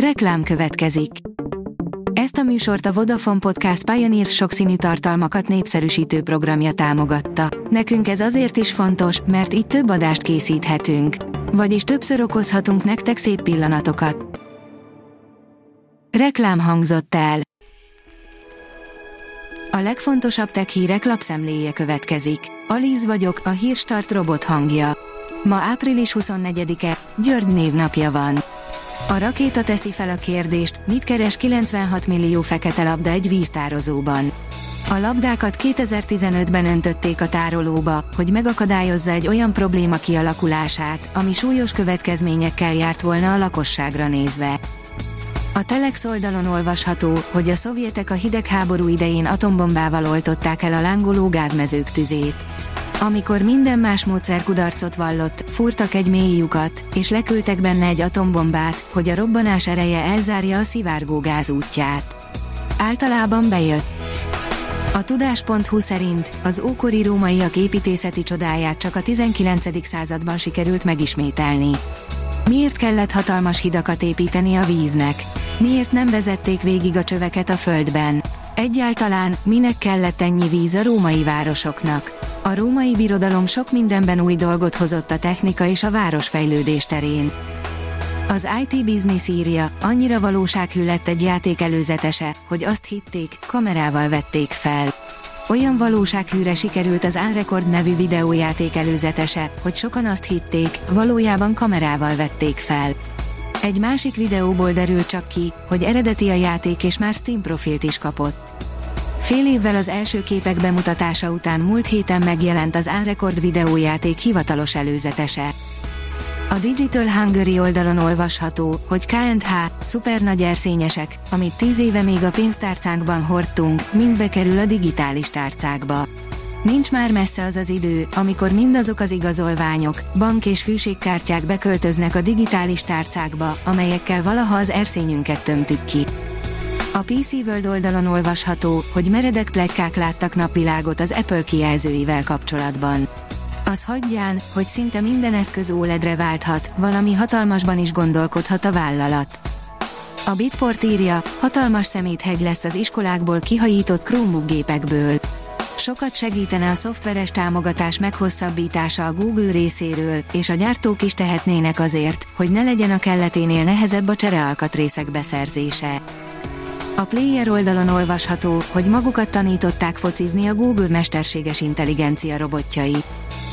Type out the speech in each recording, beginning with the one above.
Reklám következik. Ezt a műsort a Vodafone Podcast Pioneer sokszínű tartalmakat népszerűsítő programja támogatta. Nekünk ez azért is fontos, mert így több adást készíthetünk. Vagyis többször okozhatunk nektek szép pillanatokat. Reklám hangzott el. A legfontosabb tech hírek lapszemléje következik. Alíz vagyok, a hírstart robot hangja. Ma április 24-e, György névnapja van. A rakéta teszi fel a kérdést, mit keres 96 millió fekete labda egy víztározóban. A labdákat 2015-ben öntötték a tárolóba, hogy megakadályozza egy olyan probléma kialakulását, ami súlyos következményekkel járt volna a lakosságra nézve. A Telex oldalon olvasható, hogy a szovjetek a hidegháború idején atombombával oltották el a lángoló gázmezők tüzét. Amikor minden más módszer kudarcot vallott, fúrtak egy mély lyukat, és leküldtek benne egy atombombát, hogy a robbanás ereje elzárja a szivárgó gáz útját. Általában bejött. A tudás.hu szerint az ókori rómaiak építészeti csodáját csak a 19. században sikerült megismételni. Miért kellett hatalmas hidakat építeni a víznek? Miért nem vezették végig a csöveket a földben? Egyáltalán minek kellett ennyi víz a római városoknak? A római birodalom sok mindenben új dolgot hozott a technika és a városfejlődés terén. Az IT Business írja, annyira valósághű lett egy játék előzetese, hogy azt hitték, kamerával vették fel. Olyan valósághűre sikerült az Unrecord nevű videójáték előzetese, hogy sokan azt hitték, valójában kamerával vették fel. Egy másik videóból derül csak ki, hogy eredeti a játék és már Steam profilt is kapott. Fél évvel az első képek bemutatása után múlt héten megjelent az Unrecord videójáték hivatalos előzetese. A Digital Hungary oldalon olvasható, hogy K&H, szuper nagy erszényesek, amit tíz éve még a pénztárcánkban hordtunk, mind bekerül a digitális tárcákba. Nincs már messze az az idő, amikor mindazok az igazolványok, bank és hűségkártyák beköltöznek a digitális tárcákba, amelyekkel valaha az erszényünket tömtük ki. A PC World oldalon olvasható, hogy meredek plegykák láttak napvilágot az Apple kijelzőivel kapcsolatban. Az hagyján, hogy szinte minden eszköz OLED-re válthat, valami hatalmasban is gondolkodhat a vállalat. A Bitport írja, hatalmas szeméthegy lesz az iskolákból kihajított Chromebook gépekből. Sokat segítene a szoftveres támogatás meghosszabbítása a Google részéről, és a gyártók is tehetnének azért, hogy ne legyen a kelleténél nehezebb a cserealkatrészek beszerzése. A Player oldalon olvasható, hogy magukat tanították focizni a Google mesterséges intelligencia robotjai.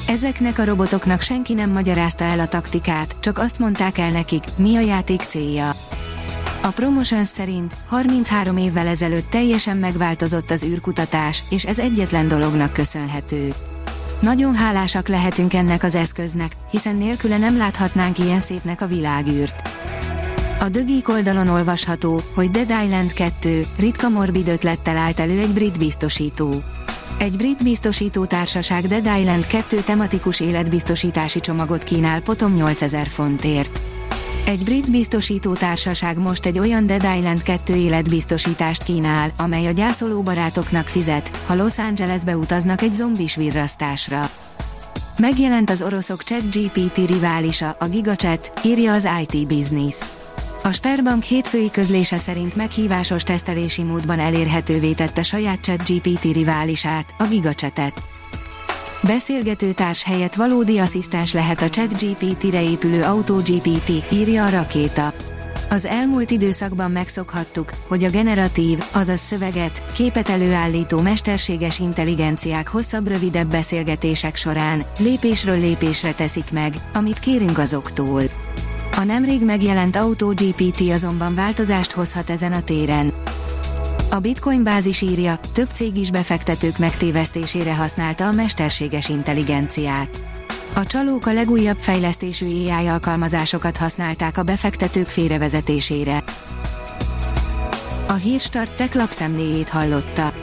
Ezeknek a robotoknak senki nem magyarázta el a taktikát, csak azt mondták el nekik, mi a játék célja. A Promotions szerint 33 évvel ezelőtt teljesen megváltozott az űrkutatás, és ez egyetlen dolognak köszönhető. Nagyon hálásak lehetünk ennek az eszköznek, hiszen nélküle nem láthatnánk ilyen szépnek a világűrt. A dögik oldalon olvasható, hogy Dead Island 2 ritka morbid ötlettel állt elő egy brit biztosító. Egy brit biztosító társaság Dead Island 2 tematikus életbiztosítási csomagot kínál potom 8000 fontért. Egy brit biztosító társaság most egy olyan Dead Island 2 életbiztosítást kínál, amely a gyászoló barátoknak fizet, ha Los Angelesbe utaznak egy zombis virrasztásra. Megjelent az oroszok ChatGPT riválisa, a GigaChat, írja az IT Business. A Sperbank hétfői közlése szerint meghívásos tesztelési módban elérhetővé tette saját ChatGPT riválisát, a GigaChatet. Beszélgető társ helyett valódi asszisztens lehet a ChatGPT-re épülő AutoGPT, írja a rakéta. Az elmúlt időszakban megszokhattuk, hogy a generatív, azaz szöveget, képet előállító mesterséges intelligenciák hosszabb-rövidebb beszélgetések során, lépésről lépésre teszik meg, amit kérünk azoktól. A nemrég megjelent AutoGPT azonban változást hozhat ezen a téren. A Bitcoin bázis írja, több cég is befektetők megtévesztésére használta a mesterséges intelligenciát. A csalók a legújabb fejlesztésű AI alkalmazásokat használták a befektetők félrevezetésére. A Hírstart tech lapszemléjét hallotta.